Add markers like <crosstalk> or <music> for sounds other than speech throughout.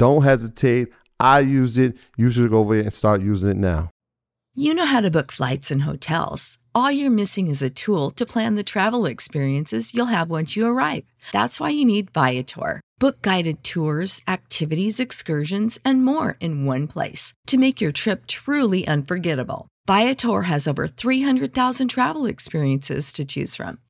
don't hesitate. I use it. You should go over there and start using it now. You know how to book flights and hotels. All you're missing is a tool to plan the travel experiences you'll have once you arrive. That's why you need Viator. Book guided tours, activities, excursions, and more in one place to make your trip truly unforgettable. Viator has over 300,000 travel experiences to choose from.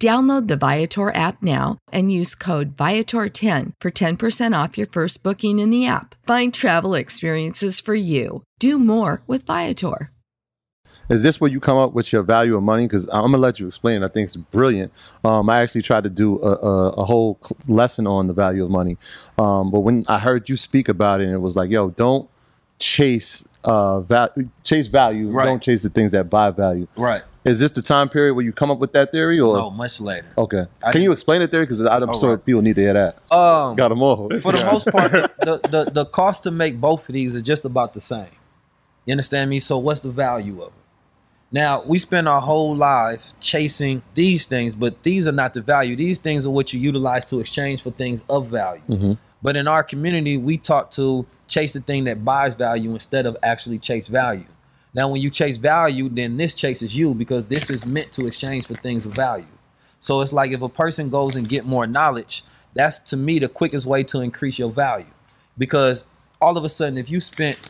Download the Viator app now and use code Viator10 for 10% off your first booking in the app. Find travel experiences for you. Do more with Viator. Is this where you come up with your value of money? Because I'm gonna let you explain. I think it's brilliant. Um, I actually tried to do a, a, a, whole lesson on the value of money, um, but when I heard you speak about it, it was like, yo, don't chase uh, val- chase value. Right. Don't chase the things that buy value. Right. Is this the time period where you come up with that theory, or No, much later. okay? I Can you explain it there? Because I'm All sure right. people need to hear that. Um, Got them all. for the <laughs> most part, the, the the cost to make both of these is just about the same. You understand me? So what's the value of it? Now we spend our whole life chasing these things, but these are not the value. These things are what you utilize to exchange for things of value. Mm-hmm. But in our community, we taught to chase the thing that buys value instead of actually chase value. Now, when you chase value, then this chases you because this is meant to exchange for things of value. So it's like if a person goes and get more knowledge, that's to me the quickest way to increase your value. Because all of a sudden, if you spent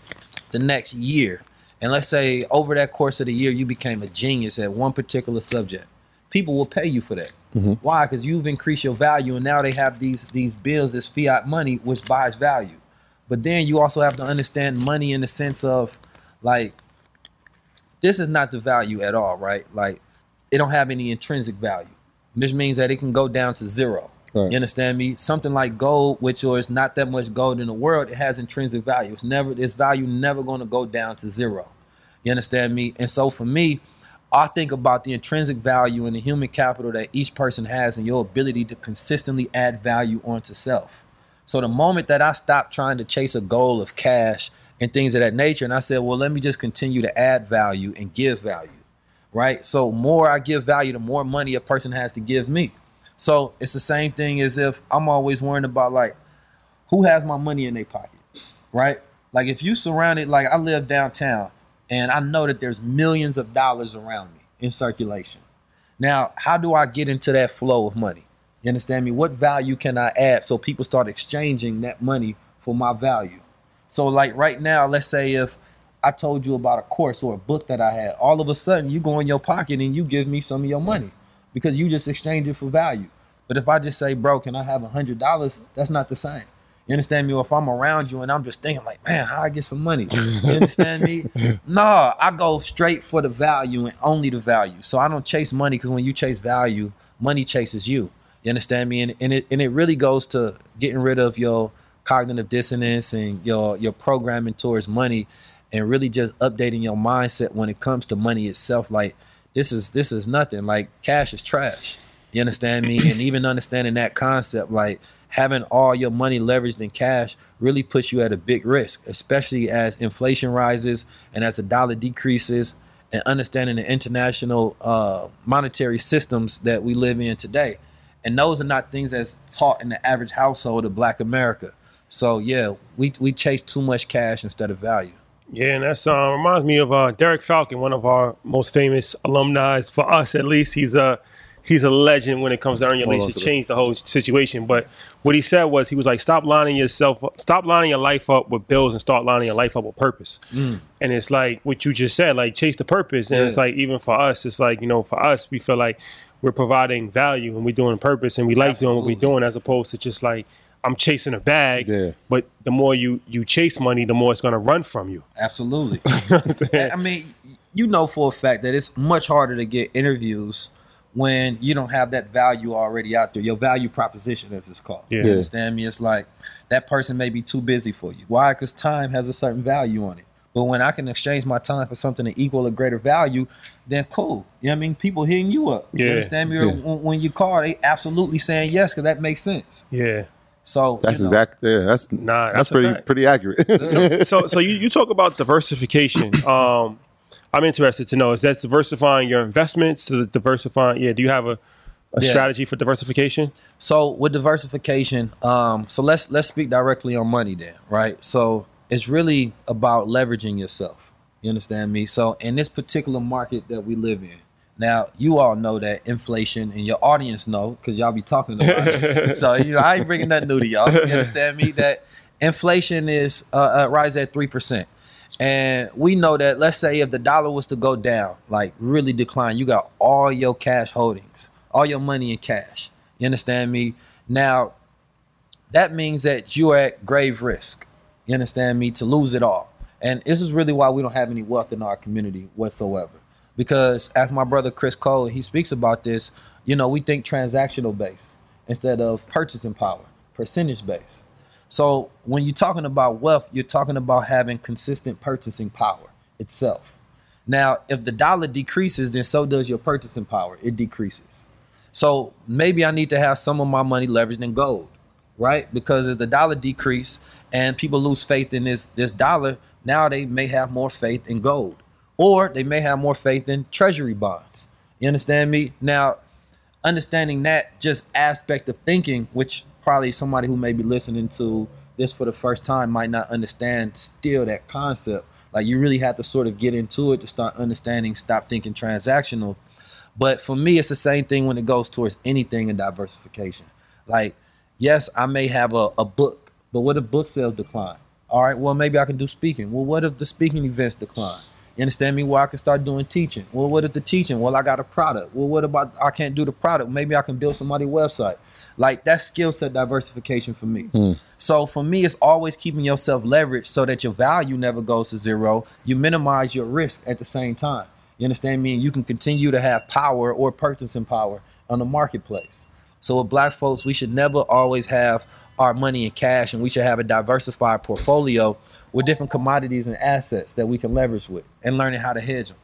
the next year, and let's say over that course of the year you became a genius at one particular subject, people will pay you for that. Mm-hmm. Why? Because you've increased your value, and now they have these these bills, this fiat money, which buys value. But then you also have to understand money in the sense of like this is not the value at all, right? Like it don't have any intrinsic value, which means that it can go down to zero. Right. You understand me? Something like gold, which is not that much gold in the world, it has intrinsic value. It's never its value never going to go down to zero. You understand me? And so for me, I think about the intrinsic value and the human capital that each person has and your ability to consistently add value onto self. So the moment that I stopped trying to chase a goal of cash and things of that nature, and I said, well, let me just continue to add value and give value, right? So more I give value, the more money a person has to give me. So it's the same thing as if I'm always worrying about like who has my money in their pocket, right? Like if you surrounded, like I live downtown and I know that there's millions of dollars around me in circulation. Now, how do I get into that flow of money? You understand me? What value can I add so people start exchanging that money for my value? So, like right now, let's say if I told you about a course or a book that I had, all of a sudden you go in your pocket and you give me some of your money because you just exchange it for value. But if I just say, bro, can I have a hundred dollars? That's not the same. You understand me? Or if I'm around you and I'm just thinking like, man, how I get some money? <laughs> You understand me? no, I go straight for the value and only the value. So I don't chase money because when you chase value, money chases you. You understand me? And, and it and it really goes to getting rid of your cognitive dissonance and your your programming towards money and really just updating your mindset when it comes to money itself. Like this is this is nothing. Like cash is trash. You understand me? and even understanding that concept, like having all your money leveraged in cash really puts you at a big risk, especially as inflation rises and as the dollar decreases and understanding the international uh, monetary systems that we live in today. And those are not things that's taught in the average household of black America. So yeah, we we chase too much cash instead of value. Yeah, and that's uh, reminds me of uh, Derek Falcon, one of our most famous alumni for us at least. He's a he's a legend when it comes to Earn Your Leisure. It changed the whole situation. But what he said was he was like, stop lining yourself, up, stop lining your life up with bills and start lining your life up with purpose. Mm. And it's like what you just said, like chase the purpose. And yeah. it's like even for us, it's like you know for us, we feel like we're providing value and we're doing purpose and we like Absolutely. doing what we're doing as opposed to just like I'm chasing a bag. Yeah. But the more you you chase money, the more it's gonna run from you. Absolutely. <laughs> I mean, you know for a fact that it's much harder to get interviews when you don't have that value already out there. Your value proposition, as it's called. Yeah. You understand me? It's like that person may be too busy for you. Why? Because time has a certain value on it. But when I can exchange my time for something to equal a greater value, then cool. You know what I mean? People hitting you up. Yeah. You understand me? Yeah. When you call, they absolutely saying yes because that makes sense. Yeah. So that's you know, exactly yeah, that's nah, that's, that's pretty pretty accurate. so, <laughs> so, so you, you talk about diversification. <laughs> Um, I'm interested to know is that diversifying your investments, to diversifying? Yeah, do you have a, a yeah. strategy for diversification? So with diversification, um, so let's let's speak directly on money then, right? So it's really about leveraging yourself. You understand me? So in this particular market that we live in, now, you all know that inflation, and your audience know because y'all be talking about it. so, you know, I ain't bringing nothing new to y'all. You understand me? That inflation is uh, uh, rise at three percent, and we know that. Let's say if the dollar was to go down, like really decline, you got all your cash holdings, all your money in cash. You understand me? Now, that means that you are at grave risk. You understand me? To lose it all, and this is really why we don't have any wealth in our community whatsoever because as my brother Chris Cole, he speaks about this, you know, we think transactional based instead of purchasing power, percentage based. So when you're talking about wealth, you're talking about having consistent purchasing power itself. Now, if the dollar decreases, then so does your purchasing power. It decreases. So maybe I need to have some of my money leveraged in gold, right? Because if the dollar decrease and people lose faith in this this dollar, now they may have more faith in gold or they may have more faith in treasury bonds. You understand me? Now, understanding that just aspect of thinking, which probably somebody who may be listening to this for the first time might not understand still that concept. Like you really have to sort of get into it to start understanding, stop thinking transactional. But for me, it's the same thing when it goes towards anything in diversification. Like, yes, I may have a, a book, but what if book sales decline? All right, well, maybe I can do speaking. Well, what if the speaking events decline? You understand me? Well, I can start doing teaching. Well, what if the teaching? Well, I got a product. Well, what about I can't do the product? Maybe I can build somebody's website. Like that skill set diversification for me. Hmm. So for me, it's always keeping yourself leveraged so that your value never goes to zero. You minimize your risk at the same time. You understand me? And you can continue to have power or purchasing power on the marketplace. So with black folks, we should never always have our money in cash and we should have a diversified portfolio with different commodities and assets that we can leverage with and learning how to hedge them.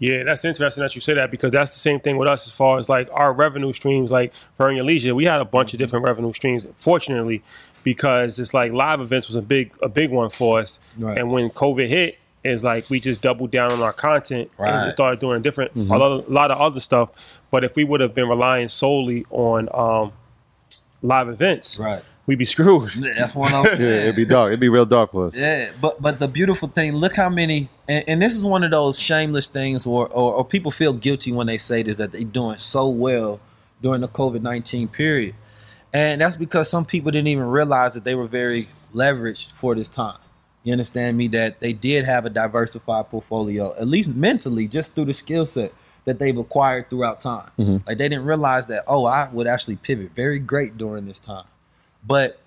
Yeah, that's interesting that you say that because that's the same thing with us as far as like our revenue streams. Like for your leisure, we had a bunch of different revenue streams. Fortunately, because it's like live events was a big a big one for us. Right. And when COVID hit, it's like we just doubled down on our content right. and started doing different mm-hmm. a, lot, a, lot, of other stuff. But if we would have been relying solely on um, live events, right we'd be screwed. <laughs> That's what I'm saying. yeah, it'd be dark. It'd be real dark for us. Yeah, but but the beautiful thing, look how many, and, and this is one of those shameless things, or, or, or people feel guilty when they say this that they're doing so well during the COVID nineteen period, and that's because some people didn't even realize that they were very leveraged for this time. You understand me? That they did have a diversified portfolio, at least mentally, just through the skill set that they've acquired throughout time. Mm-hmm. Like they didn't realize that, oh, I would actually pivot very great during this time. But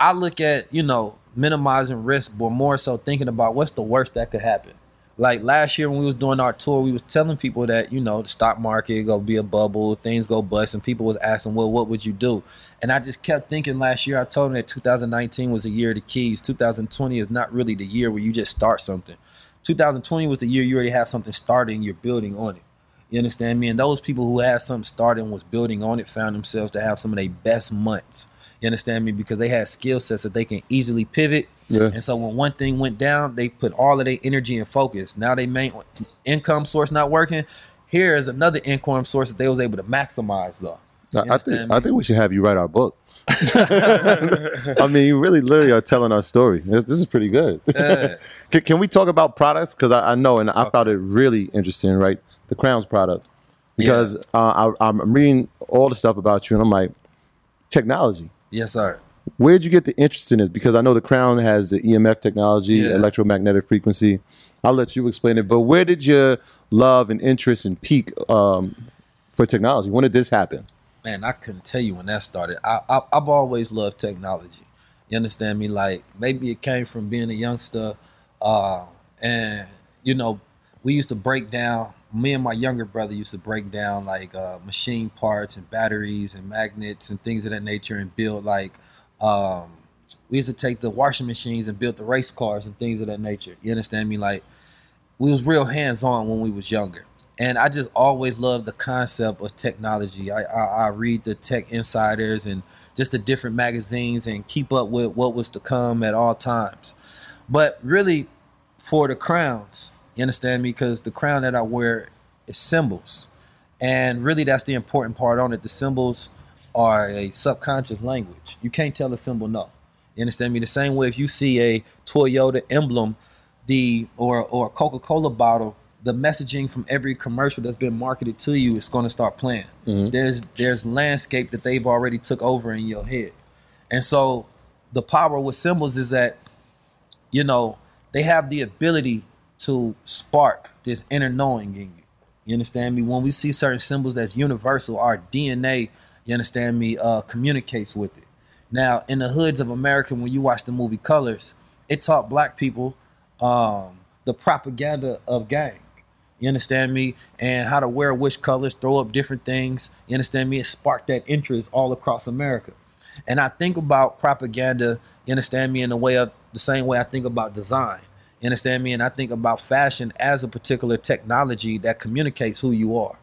I look at, you know, minimizing risk, but more so thinking about what's the worst that could happen. Like last year when we was doing our tour, we was telling people that, you know, the stock market go be a bubble, things go bust, and people was asking, well, what would you do? And I just kept thinking last year, I told them that 2019 was a year of the keys. 2020 is not really the year where you just start something. 2020 was the year you already have something started and you're building on it. You understand me? And those people who had something started and was building on it found themselves to have some of their best months. You understand me? Because they had skill sets that they can easily pivot. Yeah. And so when one thing went down, they put all of their energy and focus. Now they main income source not working. Here is another income source that they was able to maximize though. I think understand I think we should have you write our book. <laughs> I mean, you really literally are telling our story. This, this is pretty good. <laughs> Yeah. can, can we talk about products? Because I, I know, and I found it really interesting, right? The Crowns product. Because uh, I, I'm reading all the stuff about you, and I'm like, technology. Yes, sir. Where'd you get the interest in this? Because I know the Crown has the EMF technology, Yeah. electromagnetic frequency. I'll let you explain it. But where did your love and interest and peak um, for technology? When did this happen? man, I couldn't tell you when that started. I, I I've always loved technology. You understand me? Like maybe it came from being a youngster, uh, and you know, we used to break down. Me and my younger brother used to break down like uh, machine parts and batteries and magnets and things of that nature, and build like. Um, we used to take the washing machines and build the race cars and things of that nature. You understand me? Like we was real hands on when we was younger. And I just always loved the concept of technology. I, I, I read the Tech Insiders and just the different magazines and keep up with what was to come at all times. But really, for the crowns, you understand me? Because the crown that I wear is symbols. And really, that's the important part on it. The symbols are a subconscious language. You can't tell a symbol no. You understand me? The same way if you see a Toyota emblem, the or or a Coca-Cola bottle, the messaging from every commercial that's been marketed to you is going to start playing. Mm-hmm. There's there's landscape that they've already took over in your head. And so the power with symbols is that you know, they have the ability to spark this inner knowing in you. You understand me? When we see certain symbols that's universal, our DNA, you understand me, uh, communicates with it. Now, in the hoods of America, when you watch the movie Colors, it taught black people um, the propaganda of gang. You understand me? And how to wear which colors, throw up different things. You understand me? It sparked that interest all across America. And I think about propaganda, you understand me, in the way of the same way I think about design. You understand me? And I think about fashion as a particular technology that communicates who you are.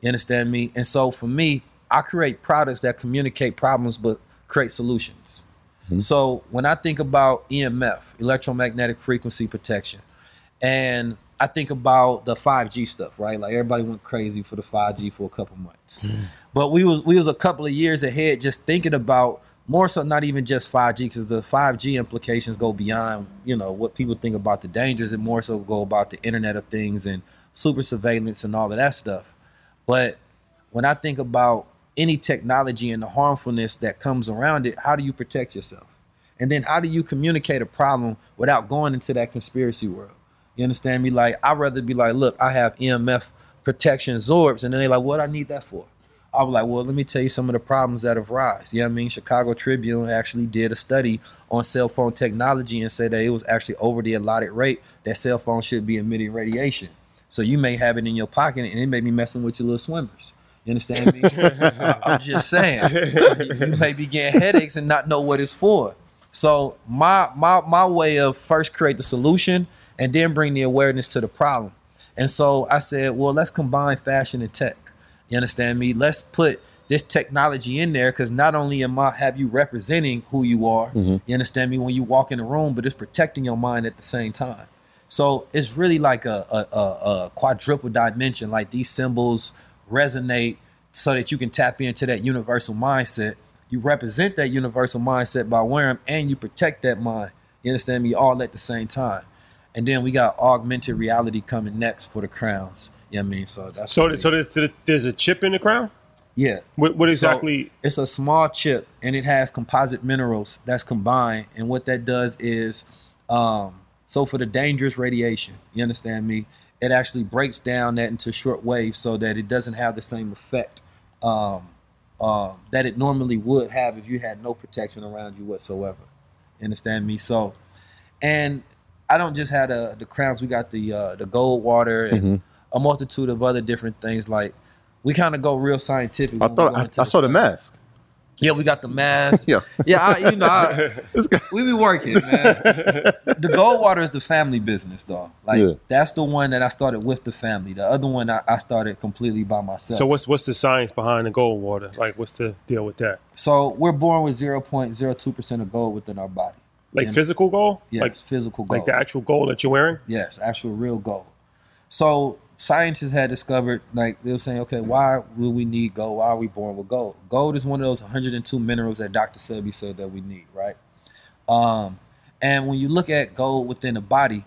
You understand me? And so for me, I create products that communicate problems but create solutions. Mm-hmm. So when I think about EMF, electromagnetic frequency protection, and I think about the 5G stuff, right? Like everybody went crazy for the 5G for a couple months. Mm-hmm. But we was we was a couple of years ahead just thinking about more so not even just 5G because the 5G implications go beyond, you know, what people think about the dangers and more so go about the internet of things and super surveillance and all of that stuff. But when I think about any technology and the harmfulness that comes around it, how do you protect yourself? And then how do you communicate a problem without going into that conspiracy world? You understand me? Like I'd rather be like, look, I have EMF protection Zorbs, and then they're like, what I need that for? I was like, well, let me tell you some of the problems that have rise. You know what I mean? Chicago Tribune actually did a study on cell phone technology and said that it was actually over the allotted rate that cell phones should be emitting radiation. So you may have it in your pocket and it may be messing with your little swimmers. You understand me? <laughs> I'm just saying. You you may be getting headaches and not know what it's for. So my my my way of first create the solution and then bring the awareness to the problem. And so I said, well, let's combine fashion and tech. You understand me? Let's put this technology in there because not only am I have you representing who you are, mm-hmm. you understand me when you walk in the room, but it's protecting your mind at the same time. So it's really like a, a, a, a quadruple dimension. Like these symbols resonate so that you can tap into that universal mindset. You represent that universal mindset by wearing them, and you protect that mind. You understand me? All at the same time. And then we got augmented reality coming next for the crowns. You know what I mean? So that's So, so there's, there's a chip in the crown. yeah. What, what So, exactly? it's a small chip and it has composite minerals that's combined. And what that does is, um, so for the dangerous radiation, you understand me? it actually breaks down that into short waves so that it doesn't have the same effect um, um, that it normally would have if you had no protection around you whatsoever. You understand me? So, and I don't just have the the crowns. We got the uh, the gold water and Mm-hmm. A multitude of other different things. Like we kind of go real scientific. I thought go I, into I saw the mask. Yeah, we got the mask. <laughs> Yeah. yeah. I, you know, I, <laughs> we be working, man. the Goldwater is the family business, though. Like Yeah. that's the one that I started with the family. The other one I, I started completely by myself. So what's what's the science behind the Goldwater? Like what's the deal with that? So we're born with zero point zero two percent of gold within our body. Like Yeah. physical gold? Yes, Like physical gold. like the actual gold that you're wearing? Yes, actual real gold. So scientists had discovered, like they were saying, okay, why will we need gold? Why are we born with gold? Gold is one of those 102 minerals that Dr. Sebi said that we need, right? Um, and when you look at gold within the body,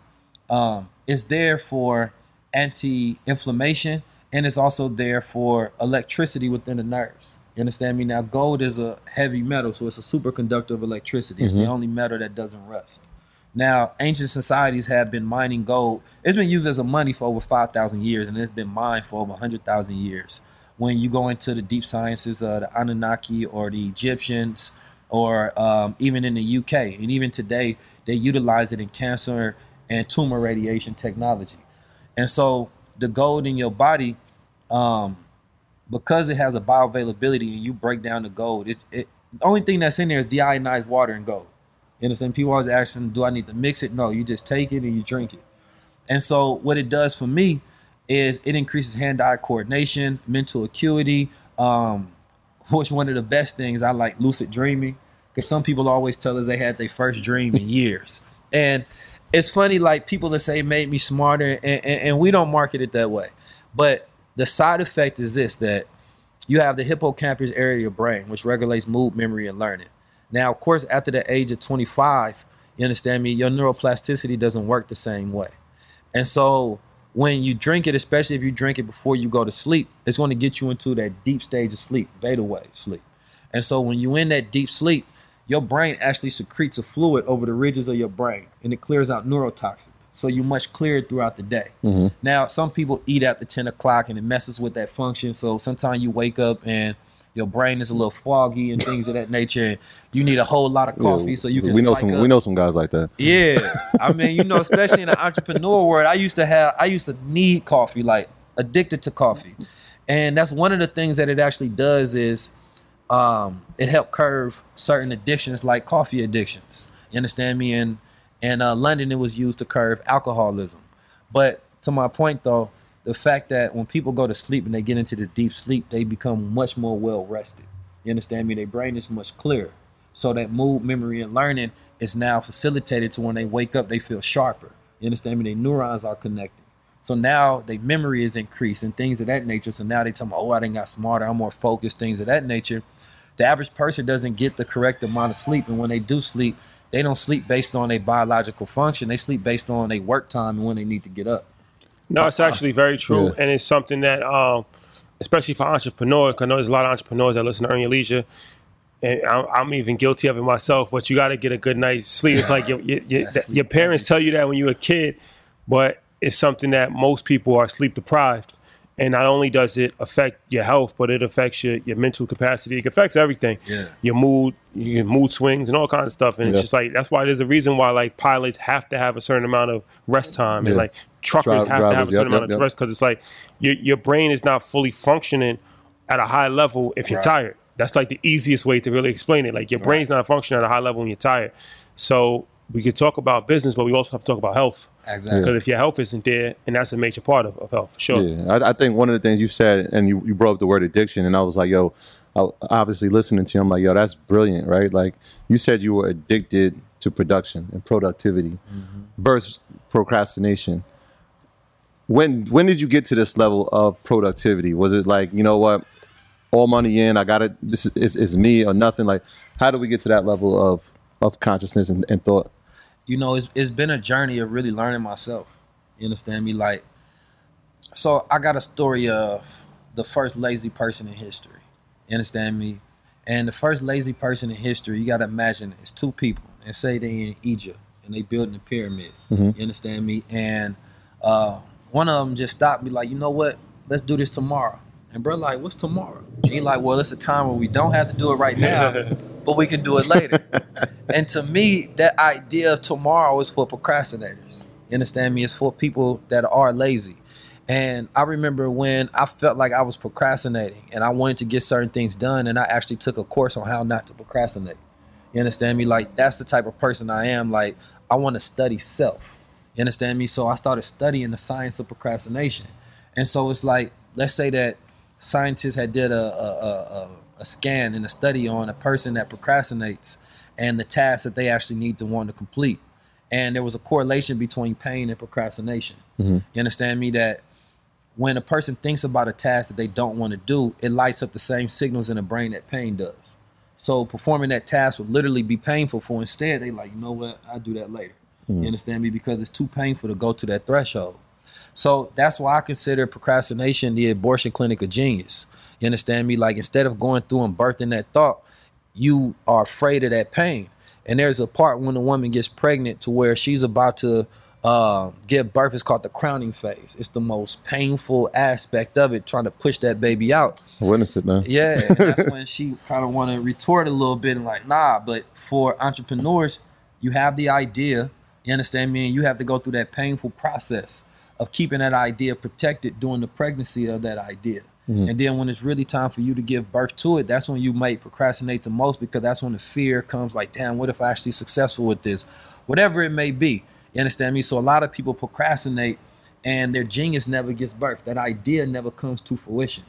um, it's there for anti-inflammation, and it's also there for electricity within the nerves. You understand me? Now, gold is a heavy metal, so it's a superconductor of electricity. It's the only metal that doesn't rust. Now, ancient societies have been mining gold. It's been used as a money for over 5,000 years, and it's been mined for over 100,000 years. When you go into the deep sciences of the Anunnaki or the Egyptians, or um, even in the UK, and even today, they utilize it in cancer and tumor radiation technology. And so, the gold in your body, um, because it has a bioavailability and you break down the gold, it, it the only thing that's in there is deionized water and gold. You understand? People always asking, do I need to mix it? No, you just take it and you drink it. And so what it does for me is it increases hand-eye coordination, mental acuity, um, which one of the best things I like lucid dreaming. Because some people always tell us they had their first dream in <laughs> years. And it's funny, like people that say it made me smarter, and, and, and we don't market it that way. But the side effect is this that you have the hippocampus area of your brain, which regulates mood, memory, and learning. Now, of course, after the age of 25, you understand me, your neuroplasticity doesn't work the same way. And so when you drink it, especially if you drink it before you go to sleep, it's going to get you into that deep stage of sleep, beta wave sleep. And so when you're in that deep sleep, your brain actually secretes a fluid over the ridges of your brain and it clears out neurotoxins. So you're much clearer throughout the day. Mm-hmm. Now, some people eat after 10 o'clock and it messes with that function. So sometimes you wake up and your brain is a little foggy and things of that nature. And you need a whole lot of coffee Yeah, so you can we know some up. we know some guys like that. Yeah, I mean, you know, <laughs> especially in the entrepreneur world, I used to have, I used to need coffee, like addicted to coffee, and that's one of the things that it actually does is, um, it helped curve certain addictions like coffee addictions. You understand me? And in uh, London, it was used to curve alcoholism. But to my point, though, the fact that when people go to sleep and they get into this deep sleep, they become much more well rested. You understand me? Their brain is much clearer. So that mood, memory, and learning is now facilitated to when they wake up, they feel sharper. You understand me? Their neurons are connected. So now their memory is increased and things of that nature. So now they tell me, oh, I done got smarter, I'm more focused, things of that nature. The average person doesn't get the correct amount of sleep. And when they do sleep, they don't sleep based on their biological function. They sleep based on their work time and when they need to get up. No, it's actually very true, Yeah. and it's something that, um, especially for entrepreneurs, I know there's a lot of entrepreneurs that listen to Earn Your Leisure, and I'm, I'm even guilty of it myself. But you got to get a good night's sleep. It's like your your, your, <laughs> your parents tell you that when you're a kid, but it's something that most people are sleep deprived. And not only does it affect your health, but it affects your, your mental capacity. It affects everything. Yeah. Your mood, your mood swings, and all kinds of stuff. And Yeah. it's just like that's why there's a reason why like pilots have to have a certain amount of rest time, and like truckers Dri- have to have a certain yep, amount yep, of rest because it's like your your brain is not fully functioning at a high level if you're Right. tired. That's like the easiest way to really explain it. Like your brain's not functioning at a high level when you're tired. So we could talk about business, but we also have to talk about health. Exactly. Because if your health isn't there, and that's a major part of, of health, for sure. Yeah, I, I think one of the things you said, and you, you brought up the word addiction, and I was like, yo, I, obviously listening to you, I'm like, yo, that's brilliant, right? Like you said, you were addicted to production and productivity mm-hmm. versus procrastination. When when did you get to this level of productivity? Was it like, you know what, all money in, I got it. This is, is, is me or nothing. Like, how do we get to that level of of consciousness and, and thought? you know, it's, it's been a journey of really learning myself. You understand me? Like, so I got a story of the first lazy person in history. You understand me? And the first lazy person in history, you got to imagine it's two people. And say they in Egypt and they building a pyramid. You understand me? And uh, one of them just stopped me like, you know what? Let's do this tomorrow. And bro, like, what's tomorrow? And he like, well, it's a time where we don't have to do it right now, <laughs> but we can do it later. and to me, that idea of tomorrow is for procrastinators. You understand me? It's for people that are lazy. And I remember when I felt like I was procrastinating and I wanted to get certain things done, and I actually took a course on how not to procrastinate. You understand me? Like that's the type of person I am. Like I want to study self. You understand me? So I started studying the science of procrastination. And so it's like, let's say that scientists had did a, a, a, a scan and a study on a person that procrastinates and the tasks that they actually need to want to complete. And there was a correlation between pain and procrastination. Mm-hmm. You understand me? That when a person thinks about a task that they don't want to do, it lights up the same signals in the brain that pain does. So performing that task would literally be painful for instead they like, you know what, I'll do that later. You mm-hmm. understand me? Because it's too painful to go to that threshold. So that's why I consider procrastination the abortion clinic of genius. You understand me? Like instead of going through and birthing that thought, you are afraid of that pain. And there's a part when a woman gets pregnant to where she's about to uh, give birth. It's called the crowning phase. It's the most painful aspect of it, trying to push that baby out. I witnessed it, man. Yeah, <laughs> that's when she kind of want to retort a little bit and like, nah. But for entrepreneurs, you have the idea. You understand me? And you have to go through that painful process of keeping that idea protected during the pregnancy of that idea. Mm-hmm. And then when it's really time for you to give birth to it, that's when you might procrastinate the most because that's when the fear comes like, damn, what if I actually successful with this? Whatever it may be. You understand me? So a lot of people procrastinate and their genius never gets birth. That idea never comes to fruition.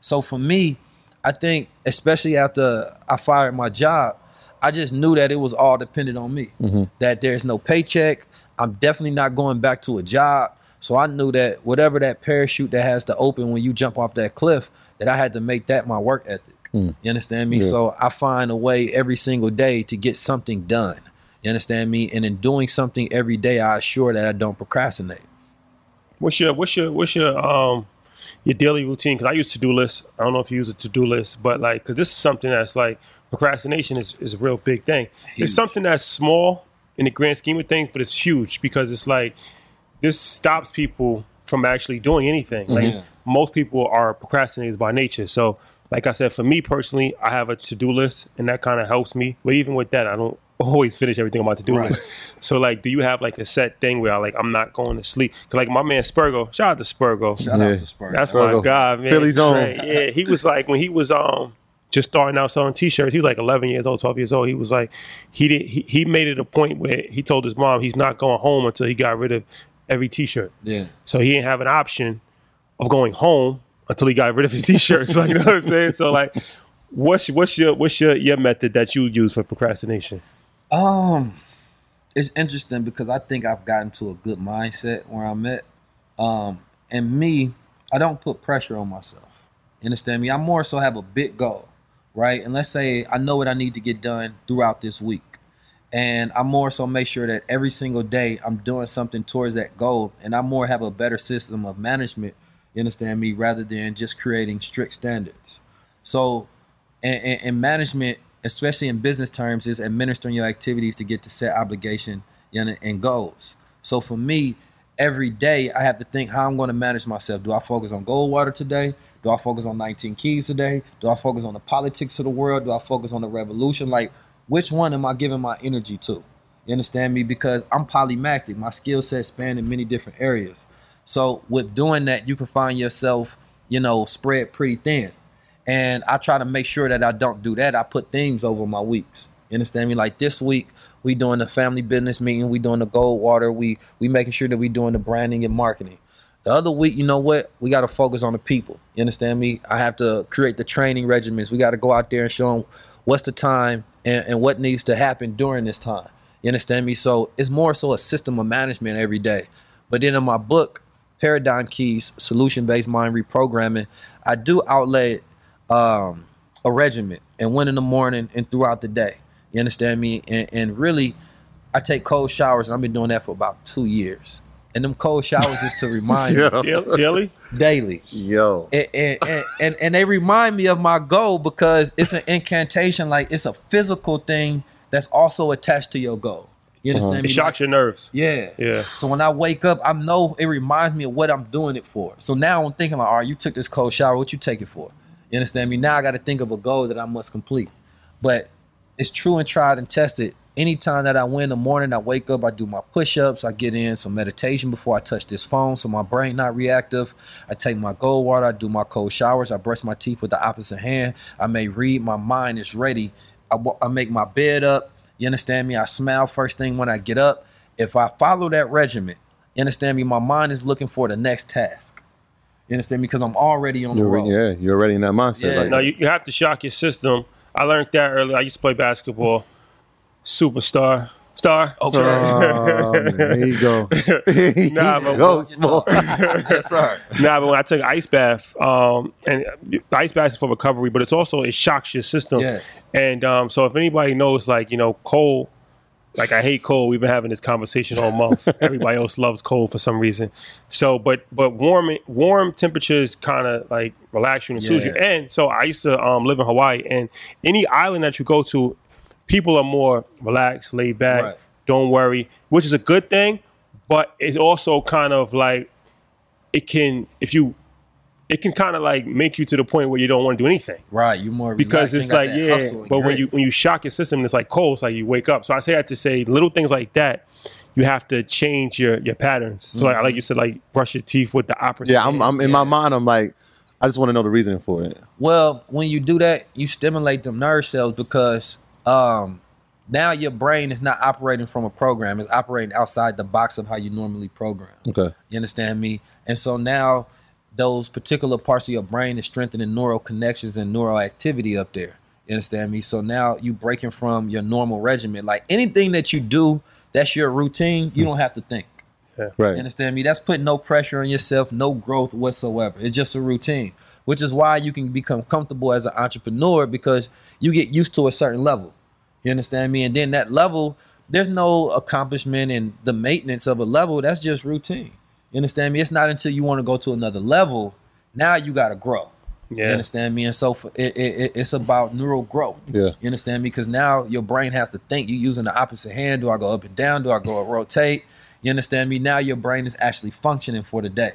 So for me, I think, especially after I fired my job, I just knew that it was all dependent on me. Mm-hmm. That there's no paycheck. I'm definitely not going back to a job. So I knew that whatever that parachute that has to open when you jump off that cliff, that I had to make that my work ethic. You understand me? Yeah. So I find a way every single day to get something done. You understand me? And in doing something every day, I assure that I don't procrastinate. What's your what's your what's your um your daily routine? Because I use to do lists. I don't know if you use a to do list, but like because this is something that's like procrastination is is a real big thing. Huge. It's something that's small in the grand scheme of things, but it's huge because it's like this stops people from actually doing anything. Like Yeah. most people are procrastinators by nature. So, like I said, for me personally, I have a to do list, and that kind of helps me. But even with that, I don't <laughs> always finish everything on my to do Right. list. <laughs> So, like, do you have like a set thing where I like I'm not going to sleep? 'Cause, like my man Spurgo, shout out to Spurgo. Shout Yeah. out to Spurs. That's Spurgo. my guy, man. Philly's own. Yeah, he was like when he was um just starting out selling t-shirts. He was like 11 years old, 12 years old. He was like he did he, he made it a point where he told his mom he's not going home until he got rid of every t-shirt. yeah. So he didn't have an option of going home until he got rid of his <laughs> t-shirts. like you know what I'm saying? So like what's what's your what's your your method that you use for procrastination? Um, it's interesting because I think I've gotten to a good mindset where I'm at. Um, and me, I don't put pressure on myself. You understand me? I more so have a big goal, right? And let's say I know what I need to get done throughout this week. And I more so make sure that every single day I'm doing something towards that goal. And I more have a better system of management, you understand me, rather than just creating strict standards. So and, and, and management, especially in business terms, is administering your activities to get to set obligation you know, and goals. So for me, every day I have to think how I'm going to manage myself. Do I focus on Goldwater today? Do I focus on 19 Keys today? Do I focus on the politics of the world? Do I focus on the revolution? Like, which one am I giving my energy to? You understand me? Because I'm polymatic. My skill set span in many different areas. So with doing that, you can find yourself, you know, spread pretty thin. And I try to make sure that I don't do that. I put things over my weeks. You understand me? Like this week, we doing the family business meeting. We doing the gold water. We we making sure that we doing the branding and marketing. The other week, you know what? We got to focus on the people. You understand me? I have to create the training regimens. We got to go out there and show them what's the time and, and what needs to happen during this time. You understand me? So it's more so a system of management every day. But then in my book, Paradigm Keys, Solution Based Mind Reprogramming, I do outlet um, a regiment and one in the morning and throughout the day. You understand me? And, and really, I take cold showers, and I've been doing that for about two years. And them cold showers is to remind me <laughs> Daily? daily? daily. Yo. And, and, and, and, and they remind me of my goal because it's an incantation, like it's a physical thing that's also attached to your goal. You uh-huh. understand It me? shocks your nerves. Yeah. Yeah. So when I wake up, I know it reminds me of what I'm doing it for. So now I'm thinking like, all right, you took this cold shower, what you take it for? You understand me? Now I got to think of a goal that I must complete. But it's true and tried and tested. Anytime that I win in the morning, I wake up, I do my push-ups, I get in some meditation before I touch this phone, so my brain not reactive. I take my cold water, I do my cold showers, I brush my teeth with the opposite hand. I may read, my mind is ready. I, I make my bed up. You understand me? I smile first thing when I get up. If I follow that regimen, you understand me? My mind is looking for the next task. You understand me? Because I'm already on the You're, road. yeah, you're already in that mindset. Yeah. Like, No, you, you have to shock your system. I learned that early. I used to play basketball. Superstar. Star. Okay. Oh, man, there you go. <laughs> Nah, <laughs> but- go, <laughs> small. yes, sir. Nah, but when I took ice bath, um, and ice bath is for recovery, but it's also it shocks your system. Yes. And um, so if anybody knows, like you know, cold, like I hate cold. We've been having this conversation all month. Everybody else loves cold for some reason. So, but but warm warm temperatures kind of like relax you and soothe you. And so I used to um, live in Hawaii, and any island that you go to, people are more relaxed, laid back, Right. don't worry, which is a good thing. But it's also kind of like it can if you it can kind of like make you to the point where you don't want to do anything Right. You more because relaxed, it's like yeah hustle and but when you when you shock your system and it's like cold it's like you wake up so i say that to say little things like that you have to change your your patterns so like like mm-hmm. you said like brush your teeth with the opposite yeah, I'm. I'm in my mind. I'm like, I just want to know the reasoning for it. Well, when you do that, you stimulate them nerve cells because um, now your brain is not operating from a program; it's operating outside the box of how you normally program. Okay. You understand me? And so now those particular parts of your brain is strengthening neural connections and neural activity up there. You understand me? So now you breaking from your normal regimen. Like anything that you do, that's your routine. You don't have to think. Right. You understand me? That's putting no pressure on yourself, no growth whatsoever. It's just a routine, which is why you can become comfortable as an entrepreneur because you get used to a certain level. You understand me? And then that level, there's no accomplishment in the maintenance of a level. That's just routine. You understand me? It's not until you want to go to another level, now you got to grow. You understand me? And so for, it, it, it- it's about neural growth. Yeah. You understand me? Because now your brain has to think. You're using the opposite hand. Do I go up and down? Do I go rotate? You understand me? Now your brain is actually functioning for the day.